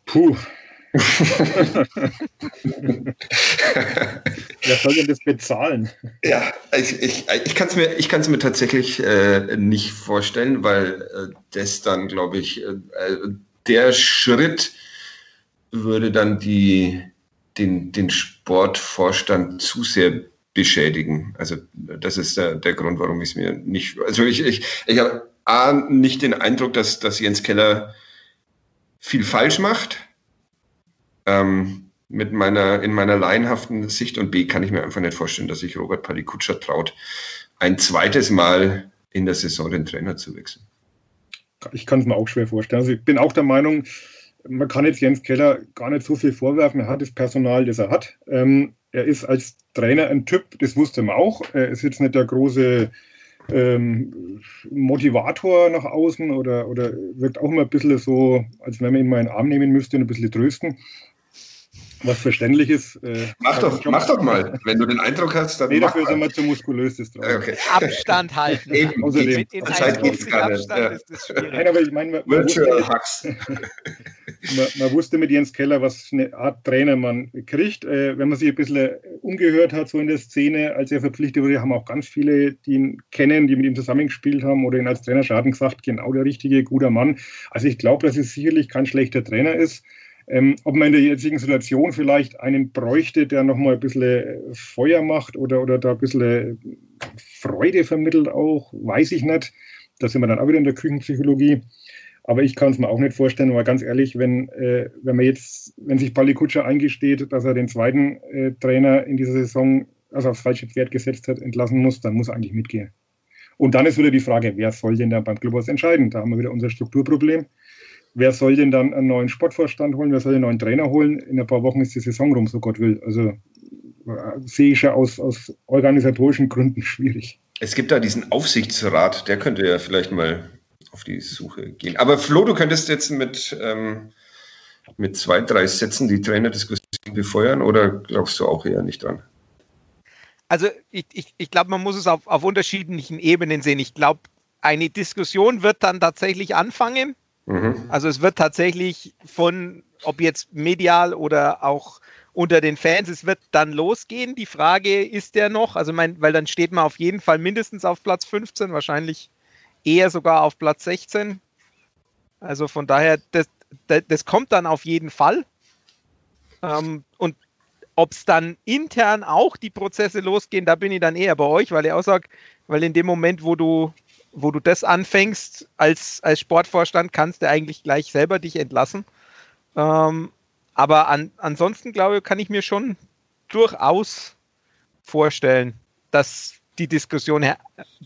Puh. [LAUGHS] Wer soll denn das bezahlen? Ja, ich, ich, ich kann es mir, mir tatsächlich äh, nicht vorstellen, weil äh, das dann, glaube ich, äh, der Schritt würde dann die, den, den Sportvorstand zu sehr beschädigen. Also das ist der, der Grund, warum ich es mir nicht. Also ich, ich, ich habe A, nicht den Eindruck, dass, dass Jens Keller viel falsch macht. Ähm, mit meiner, in meiner laienhaften Sicht und B kann ich mir einfach nicht vorstellen, dass sich Robert Palikutscher traut, ein zweites Mal in der Saison den Trainer zu wechseln. Ich kann es mir auch schwer vorstellen. Also ich bin auch der Meinung, man kann jetzt Jens Keller gar nicht so viel vorwerfen. Er hat das Personal, das er hat. Ähm, er ist als Trainer ein Typ, das wusste man auch. Er ist jetzt nicht der große ähm, Motivator nach außen oder, oder wirkt auch immer ein bisschen so, als wenn man ihn mal in den Arm nehmen müsste und ein bisschen trösten was verständlich ist. Äh, mach, doch, mach doch mal. Wenn du den Eindruck hast, dann. Nee, dafür sind wir zu muskulös. Das okay. Abstand halten. [LAUGHS] Eben, Außerdem, mit den Zeit geht's gar nicht. Ja. ist das schwierig. Nein, aber ich meine, man, man, Virtual Hacks. [LAUGHS] man, man, wusste mit Jens Keller, was für eine Art Trainer man kriegt. Äh, wenn man sich ein bisschen umgehört hat, so in der Szene, als er verpflichtet wurde, haben auch ganz viele, die ihn kennen, die mit ihm zusammengespielt haben oder ihn als Trainer schaden gesagt, genau der richtige, guter Mann. Also ich glaube, dass es sicherlich kein schlechter Trainer ist. Ähm, ob man in der jetzigen Situation vielleicht einen bräuchte, der nochmal ein bisschen Feuer macht oder, oder da ein bisschen Freude vermittelt auch, weiß ich nicht. Da sind wir dann auch wieder in der Küchenpsychologie. Aber ich kann es mir auch nicht vorstellen, weil ganz ehrlich, wenn, äh, wenn man jetzt, wenn sich Pali Kutscher eingesteht, dass er den zweiten äh, Trainer in dieser Saison, also aufs falsche Pferd gesetzt hat, entlassen muss, dann muss er eigentlich mitgehen. Und dann ist wieder die Frage, wer soll denn da beim Clubhaus entscheiden? Da haben wir wieder unser Strukturproblem wer soll denn dann einen neuen Sportvorstand holen, wer soll den neuen Trainer holen? In ein paar Wochen ist die Saison rum, so Gott will. Also äh, sehe ich ja aus, aus organisatorischen Gründen [LAUGHS] schwierig. Es gibt da diesen Aufsichtsrat, der könnte ja vielleicht mal auf die Suche gehen. Aber Flo, du könntest jetzt mit, ähm, mit zwei, drei Sätzen die Trainerdiskussion befeuern oder glaubst du auch eher nicht dran? Also ich, ich, ich glaube, man muss es auf, auf unterschiedlichen Ebenen sehen. Ich glaube, eine Diskussion wird dann tatsächlich anfangen. Mhm. Also es wird tatsächlich von, ob jetzt medial oder auch unter den Fans, es wird dann losgehen. Die Frage ist der noch, also mein, weil dann steht man auf jeden Fall mindestens auf Platz 15, wahrscheinlich eher sogar auf Platz 16. Also von daher, das, das, das kommt dann auf jeden Fall. Ähm, und ob es dann intern auch die Prozesse losgehen, da bin ich dann eher bei euch, weil ich auch sage, weil in dem Moment, wo du wo du das anfängst als, als Sportvorstand, kannst du eigentlich gleich selber dich entlassen. Ähm, aber an, ansonsten, glaube ich, kann ich mir schon durchaus vorstellen, dass die Diskussion her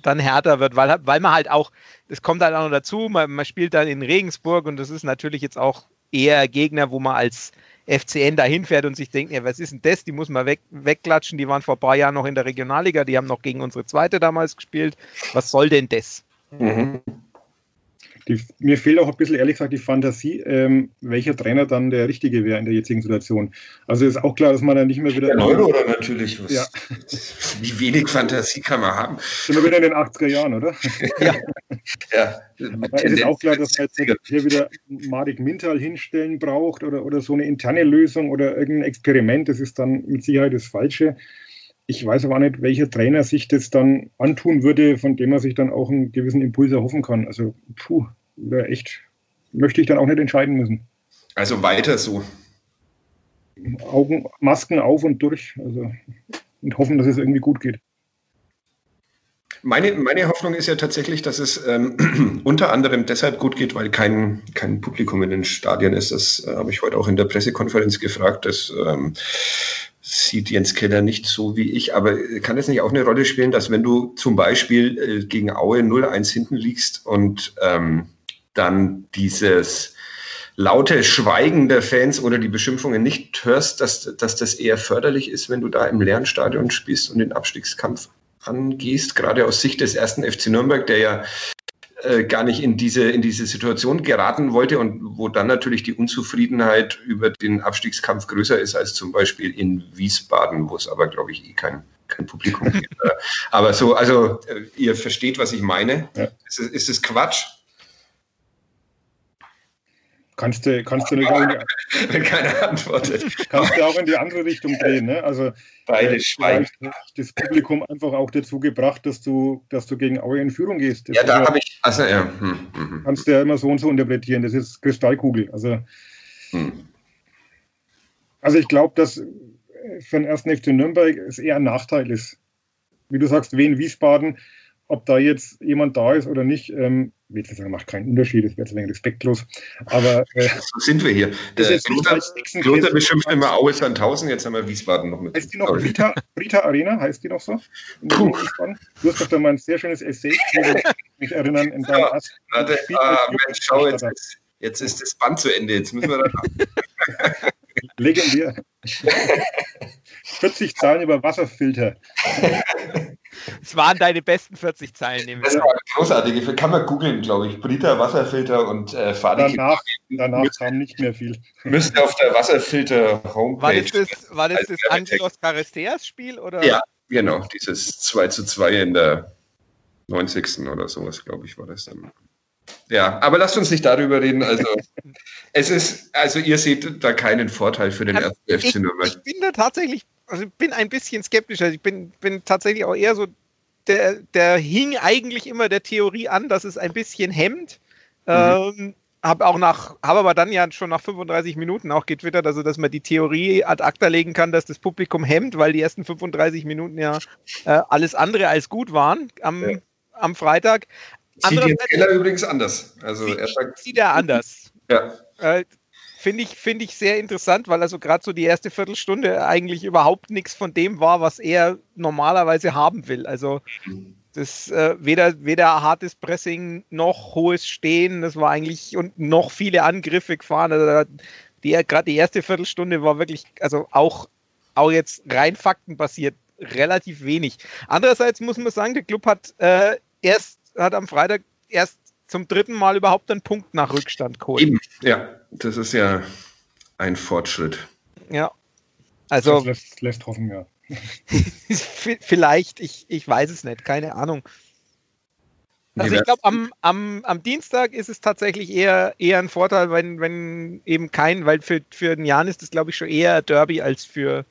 dann härter wird, weil, weil man halt auch, das kommt halt auch noch dazu, man, man spielt dann in Regensburg und das ist natürlich jetzt auch eher Gegner, wo man als FCN dahin fährt und sich denkt, ja, was ist denn das? Die muss man weg, wegklatschen. Die waren vor ein paar Jahren noch in der Regionalliga, die haben noch gegen unsere zweite damals gespielt. Was soll denn das? Mhm. Die, mir fehlt auch ein bisschen, ehrlich gesagt, die Fantasie, ähm, welcher Trainer dann der richtige wäre in der jetzigen Situation. Also ist auch klar, dass man dann nicht mehr wieder. Der Neuroder natürlich. Was, ja. [LAUGHS] Wie wenig Fantasie kann man haben? Sind wir wieder in den 80er Jahren, oder? [LAUGHS] ja. ja. es ist auch klar, dass man jetzt hier wieder Marek Mintal hinstellen braucht oder, oder so eine interne Lösung oder irgendein Experiment. Das ist dann mit Sicherheit das Falsche. Ich weiß aber auch nicht, welcher Trainer sich das dann antun würde, von dem er sich dann auch einen gewissen Impuls erhoffen kann. Also, puh, wäre echt, möchte ich dann auch nicht entscheiden müssen. Also weiter so. Augen, Masken auf und durch. Also, und hoffen, dass es irgendwie gut geht. Meine, meine Hoffnung ist ja tatsächlich, dass es ähm, [CLEARS THROAT] unter anderem deshalb gut geht, weil kein, kein Publikum in den Stadien ist. Das äh, habe ich heute auch in der Pressekonferenz gefragt. Das ähm, sieht Jens Keller nicht so wie ich. Aber kann es nicht auch eine Rolle spielen, dass wenn du zum Beispiel äh, gegen Aue 0-1 hinten liegst und ähm, dann dieses laute Schweigen der Fans oder die Beschimpfungen nicht hörst, dass, dass das eher förderlich ist, wenn du da im leeren Stadion spielst und den Abstiegskampf angehst, gerade aus Sicht des ersten FC Nürnberg, der ja äh, gar nicht in diese, in diese Situation geraten wollte und wo dann natürlich die Unzufriedenheit über den Abstiegskampf größer ist als zum Beispiel in Wiesbaden, wo es aber, glaube ich, eh kein, kein Publikum gibt. [LAUGHS] aber so, also äh, ihr versteht, was ich meine. Ja. Ist, ist es Quatsch? Kannst du, kannst du nicht auch in die, [LAUGHS] keine Antwort. Kannst du auch in die andere Richtung [LAUGHS] drehen. Ne? Also beide äh, schweigen. Das Publikum einfach auch dazu gebracht, dass du, dass du gegen Aue in Führung gehst. Das ja, da habe ich. Also, ja. Hm, hm, hm. Kannst du ja immer so und so interpretieren. Das ist Kristallkugel. Also, hm. also ich glaube, dass für den ersten FC Nürnberg es eher ein Nachteil ist. Wie du sagst, Wien, Wiesbaden, ob da jetzt jemand da ist oder nicht, ähm, ich sagen, macht keinen Unterschied, das wäre zu wenig respektlos. Aber äh, [LAUGHS] so sind wir hier. Der Kloster beschimpft immer Aue Sandhausen, jetzt haben wir Wiesbaden noch mit. Heißt die noch Rita, Rita Arena? Heißt die noch so? Du hast doch da mal ein sehr schönes Essay, ich [LAUGHS] mich erinnern, in deinem ja, warte, ah, Mensch, schau, jetzt, ist, jetzt ist das Band zu Ende, jetzt müssen wir da [LAUGHS] Legendär. 40 Zahlen über Wasserfilter. Es waren deine besten 40 Zeilen. Das war großartig. Kann man googeln, glaube ich. Brita, Wasserfilter und äh, Fahrrad. Danach, danach kam nicht mehr viel. Müsste auf der Wasserfilter-Homepage. War das das, war das, das Angelos Caristeas-Spiel? Ja, genau. Dieses 2 zu 2 in der 90. oder sowas, glaube ich, war das dann. Ja, aber lasst uns nicht darüber reden. Also, [LAUGHS] es ist, also ihr seht da keinen Vorteil für den also ersten FC Nürnberg. Ich bin da tatsächlich also ich bin ein bisschen skeptischer. Also ich bin, bin tatsächlich auch eher so, der, der hing eigentlich immer der Theorie an, dass es ein bisschen hemmt. Mhm. Ähm, habe auch nach, habe aber dann ja schon nach 35 Minuten auch getwittert, also dass man die Theorie ad acta legen kann, dass das Publikum hemmt, weil die ersten 35 Minuten ja äh, alles andere als gut waren am, ja. am Freitag. Sieht Jens Keller übrigens anders. Also sieht, er sagt, sieht er anders. Ja. Äh, Finde ich, find ich sehr interessant, weil also gerade so die erste Viertelstunde eigentlich überhaupt nichts von dem war, was er normalerweise haben will. Also das äh, weder, weder hartes Pressing noch hohes Stehen, das war eigentlich und noch viele Angriffe gefahren. Also gerade die erste Viertelstunde war wirklich, also auch, auch jetzt rein faktenbasiert, relativ wenig. Andererseits muss man sagen, der Club hat äh, erst, hat am Freitag erst zum dritten Mal überhaupt einen Punkt nach Rückstand geholt. Eben, ja, das ist ja ein Fortschritt. Ja. Also. Das lässt, lässt hoffen, ja. [LAUGHS] vielleicht, ich, ich weiß es nicht, keine Ahnung. Also ich glaube, am, am, am Dienstag ist es tatsächlich eher, eher ein Vorteil, wenn, wenn eben kein, weil für, für den Jan ist es, glaube ich, schon eher ein Derby als für,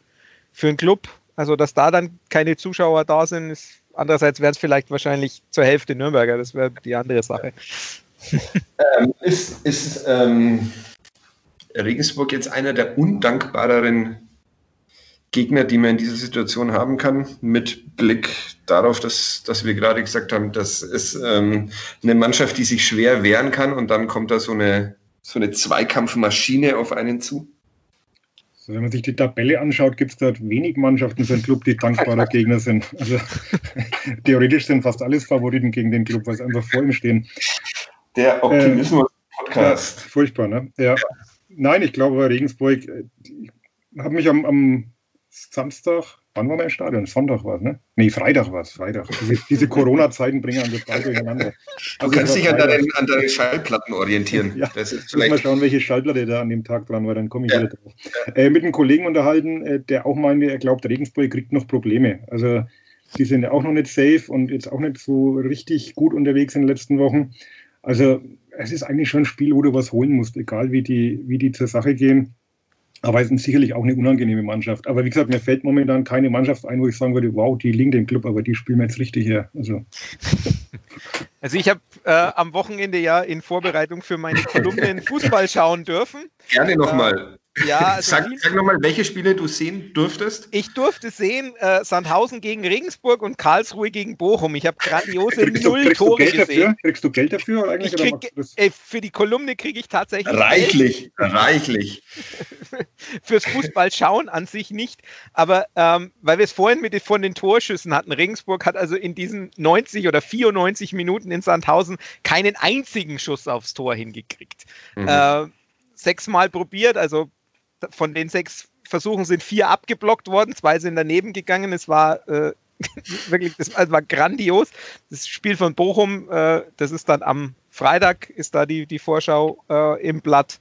für einen Club. Also, dass da dann keine Zuschauer da sind, ist Andererseits wären es vielleicht wahrscheinlich zur Hälfte Nürnberger, das wäre die andere Sache. ähm, ist ist ähm, Regensburg jetzt einer der undankbareren Gegner, die man in dieser Situation haben kann, mit Blick darauf, dass, dass wir gerade gesagt haben, das ist ähm, eine Mannschaft, die sich schwer wehren kann und dann kommt da so eine, so eine Zweikampfmaschine auf einen zu? Also wenn man sich die Tabelle anschaut, gibt es dort wenig Mannschaften für einen Club, die dankbarer [LAUGHS] Gegner sind. Also [LAUGHS] theoretisch sind fast alles Favoriten gegen den Club, weil sie einfach vor ihm stehen. Der Optimismus-Podcast. Äh, furchtbar, ne? Ja. Nein, ich glaube, Regensburg, äh, ich habe mich am, am Samstag Wann war wir im Stadion? Sonntag war es, ne? Nee, Freitag war es, Freitag. Diese, diese Corona-Zeiten bringen einen total durcheinander. Also du kannst dich an deinen, an deinen, Schallplatten orientieren. ja, das ist vielleicht... mal schauen, welche Schallplatte da an dem Tag dran war, dann komme ich ja. wieder drauf. Äh, mit einem Kollegen unterhalten, äh, der auch meinte, er glaubt, Regensburg kriegt noch Probleme. Also sie sind ja auch noch nicht safe und jetzt auch nicht so richtig gut unterwegs in den letzten Wochen. Also es ist eigentlich schon ein Spiel, wo du was holen musst, egal wie die, wie die zur Sache gehen. Aber es ist sicherlich auch eine unangenehme Mannschaft. Aber wie gesagt, mir fällt momentan keine Mannschaft ein, wo ich sagen würde, wow, die liegen dem Club, aber die spielen wir jetzt richtig her. Also, [LAUGHS] also ich habe äh, am Wochenende ja in Vorbereitung für meine Kolumnen Fußball schauen dürfen. Gerne nochmal. Ja, also sag, sag nochmal, welche Spiele du sehen durftest? Ich durfte sehen äh, Sandhausen gegen Regensburg und Karlsruhe gegen Bochum. Ich habe grandiose kriegst null du, Tore gesehen. Dafür? Kriegst du Geld dafür eigentlich? Krieg, ey, für die Kolumne kriege ich tatsächlich reichlich, Geld. reichlich. [LAUGHS] Fürs Fußball schauen an sich nicht, aber ähm, weil wir es vorhin mit von den Torschüssen hatten, Regensburg hat also in diesen 90 oder 94 Minuten in Sandhausen keinen einzigen Schuss aufs Tor hingekriegt. Mhm. Äh, sechsmal probiert, also von den sechs Versuchen sind vier abgeblockt worden, zwei sind daneben gegangen. Es war äh, [LAUGHS] wirklich, das war grandios. Das Spiel von Bochum, äh, das ist dann am Freitag, ist da die, die Vorschau äh, im Blatt.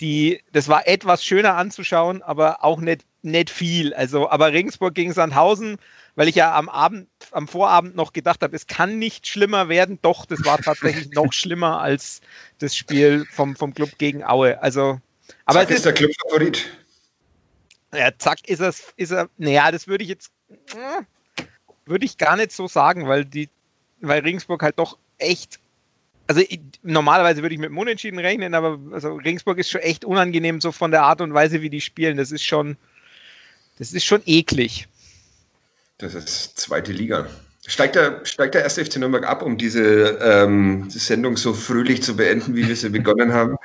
Die, das war etwas schöner anzuschauen, aber auch nicht, nicht viel. Also, aber Regensburg gegen Sandhausen, weil ich ja am Abend, am Vorabend noch gedacht habe, es kann nicht schlimmer werden. Doch, das war tatsächlich [LAUGHS] noch schlimmer als das Spiel vom, vom Club gegen Aue. Also, aber Zack ist, ist der Clubfavorit. Ja, zack ist er, ist er, naja, das würde ich jetzt, äh, würde ich gar nicht so sagen, weil die, weil Regensburg halt doch echt, also ich, normalerweise würde ich mit dem Unentschieden rechnen, aber also Regensburg ist schon echt unangenehm, so von der Art und Weise, wie die spielen. Das ist schon, das ist schon eklig. Das ist zweite Liga. Steigt der, steigt der erste FC Nürnberg ab, um diese ähm, Sendung so fröhlich zu beenden, wie wir sie begonnen haben?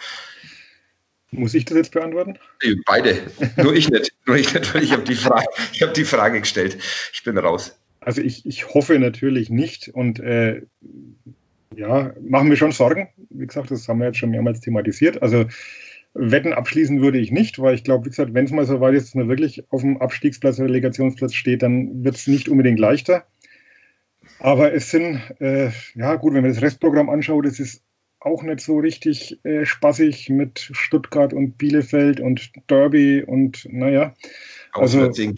Muss ich das jetzt beantworten? Beide. Nur ich nicht. [LAUGHS] Nur ich nicht, weil ich habe die, Frage, hab die Frage gestellt. Ich bin raus. Also ich, ich hoffe natürlich nicht und äh, ja, machen wir schon Sorgen. Wie gesagt, das haben wir jetzt schon mehrmals thematisiert. Also Wetten abschließen würde ich nicht, weil ich glaube, wie gesagt, wenn es mal so weit ist, dass man wirklich auf dem Abstiegsplatz, oder Relegationsplatz steht, dann wird es nicht unbedingt leichter. Aber es sind, äh, ja gut, wenn man das Restprogramm anschaut, es ist auch nicht so richtig äh, spaßig mit Stuttgart und Bielefeld und Derby und naja. Also in Kiel.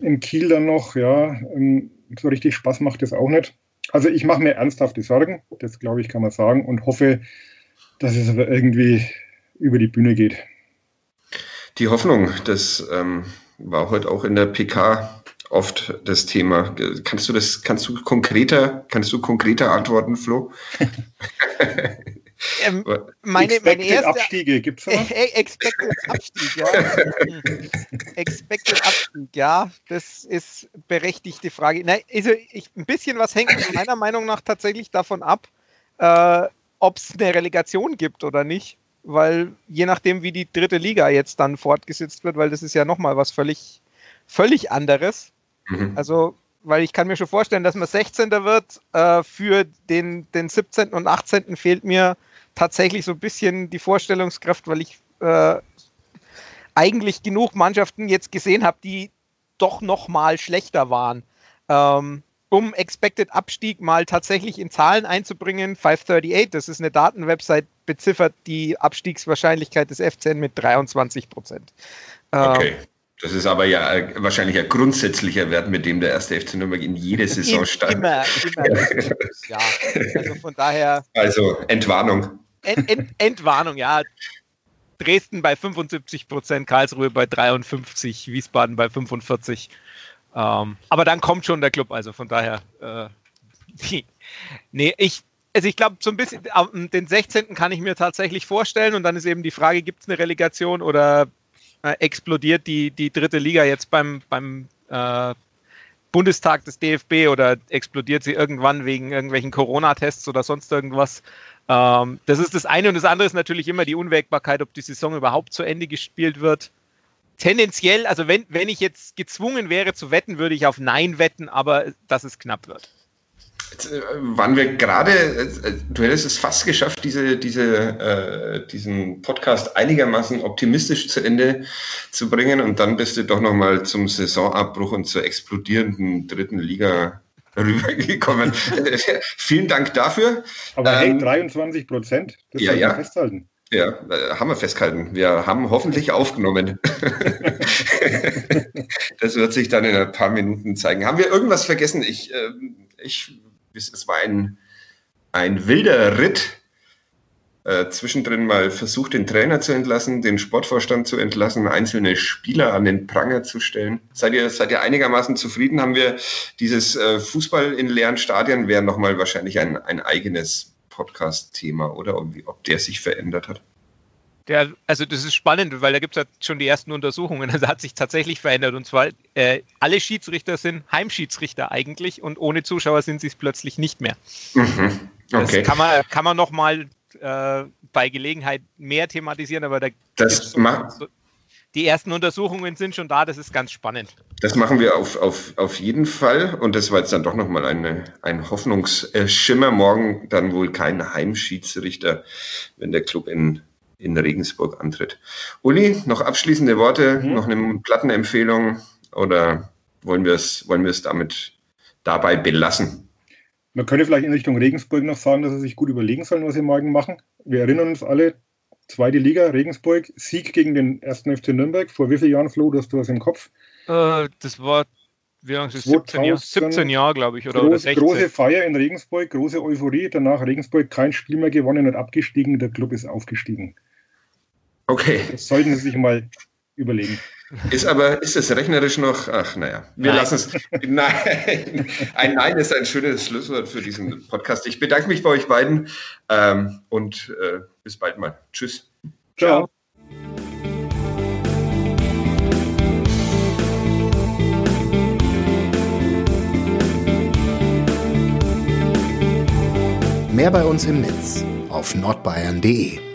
in Kiel dann noch, ja, ähm, so richtig Spaß macht das auch nicht. Also ich mache mir ernsthafte Sorgen, das glaube ich, kann man sagen, und hoffe, dass es aber irgendwie über die Bühne geht. Die Hoffnung, das ähm, war heute auch in der PK oft das Thema. Kannst du das, kannst du konkreter, kannst du konkreter antworten, Flo? [LAUGHS] ähm, meine, expected meine erste Abstiege gibt es [LAUGHS] Expected Abstieg, ja. [LAUGHS] expected Abstieg, ja. Das ist berechtigte Frage. Nein, also ich, ein bisschen was hängt meiner Meinung nach tatsächlich davon ab, äh, ob es eine Relegation gibt oder nicht. Weil je nachdem, wie die dritte Liga jetzt dann fortgesetzt wird, weil das ist ja nochmal was völlig, völlig anderes. Mhm. Also, weil ich kann mir schon vorstellen, dass man 16. wird. Äh, für den, den 17. und 18. fehlt mir tatsächlich so ein bisschen die Vorstellungskraft, weil ich äh, eigentlich genug Mannschaften jetzt gesehen habe, die doch noch mal schlechter waren. Ähm, um Expected Abstieg mal tatsächlich in Zahlen einzubringen, 538, das ist eine Datenwebsite, beziffert die Abstiegswahrscheinlichkeit des FCN mit 23 Prozent. Okay. Ähm, das ist aber ja wahrscheinlich ein grundsätzlicher Wert, mit dem der erste FC Nürnberg in jede Saison steigt. Immer, immer. [LAUGHS] ja, also von daher. Also Entwarnung. Ent, Ent, Entwarnung, ja. Dresden bei 75 Prozent, Karlsruhe bei 53, Wiesbaden bei 45. Ähm, aber dann kommt schon der Club, also von daher. Äh, [LAUGHS] nee, ich, also ich glaube, so ein bisschen, den 16. kann ich mir tatsächlich vorstellen und dann ist eben die Frage, gibt es eine Relegation oder äh, explodiert die, die dritte Liga jetzt beim, beim äh, Bundestag des DFB oder explodiert sie irgendwann wegen irgendwelchen Corona-Tests oder sonst irgendwas. Ähm, das ist das eine und das andere ist natürlich immer die Unwägbarkeit, ob die Saison überhaupt zu Ende gespielt wird. Tendenziell, also wenn, wenn ich jetzt gezwungen wäre zu wetten, würde ich auf Nein wetten, aber dass es knapp wird. Jetzt, äh, waren wir gerade, äh, du hättest es fast geschafft, diese, diese, äh, diesen Podcast einigermaßen optimistisch zu Ende zu bringen und dann bist du doch nochmal zum Saisonabbruch und zur explodierenden dritten Liga [LAUGHS] rübergekommen. [LAUGHS] Vielen Dank dafür. Aber hey, 23 ähm, Prozent, das ja, ja. festhalten. Ja, äh, haben wir festgehalten. Wir haben hoffentlich aufgenommen. [LAUGHS] das wird sich dann in ein paar Minuten zeigen. Haben wir irgendwas vergessen? Ich, äh, ich es war ein, ein wilder Ritt. Äh, zwischendrin mal versucht, den Trainer zu entlassen, den Sportvorstand zu entlassen, einzelne Spieler an den Pranger zu stellen. Seid ihr, seid ihr einigermaßen zufrieden? Haben wir dieses äh, Fußball in leeren Stadien wäre nochmal wahrscheinlich ein, ein eigenes Podcast-Thema, oder? Ob, ob der sich verändert hat? Der, also das ist spannend, weil da gibt es ja schon die ersten Untersuchungen. [LAUGHS] Also hat sich tatsächlich verändert. Und zwar äh, alle Schiedsrichter sind Heimschiedsrichter eigentlich und ohne Zuschauer sind sie es plötzlich nicht mehr. Mhm. Okay. Das kann man, kann man nochmal äh, bei Gelegenheit mehr thematisieren, aber da das macht. So, die ersten Untersuchungen sind schon da, das ist ganz spannend. Das machen wir auf, auf, auf jeden Fall. Und das war jetzt dann doch nochmal eine, ein Hoffnungsschimmer. Morgen dann wohl kein Heimschiedsrichter, wenn der Club in, in Regensburg antritt. Uli, noch abschließende Worte, mhm. noch eine Plattenempfehlung oder wollen wir es wollen wir es damit dabei belassen? Man könnte vielleicht in Richtung Regensburg noch sagen, dass sie sich gut überlegen sollen, was sie morgen machen. Wir erinnern uns alle, zweite Liga, Regensburg, Sieg gegen den ersten FC Nürnberg. Vor wie vielen Jahren, Flo, du hast du was im Kopf? Äh, das war wie lange ist 17 Jahre, 17 Jahre glaube ich, oder, groß, oder 16. Große Feier in Regensburg, große Euphorie. Danach Regensburg kein Spiel mehr gewonnen und abgestiegen. Der Club ist aufgestiegen. Okay. Das sollten Sie sich mal überlegen. Ist aber, ist es rechnerisch noch? Ach, naja, wir lassen es. Nein, ein Nein ist ein schönes Schlusswort für diesen Podcast. Ich bedanke mich bei euch beiden ähm, und äh, bis bald mal. Tschüss. Ciao. Mehr bei uns im Netz auf nordbayern.de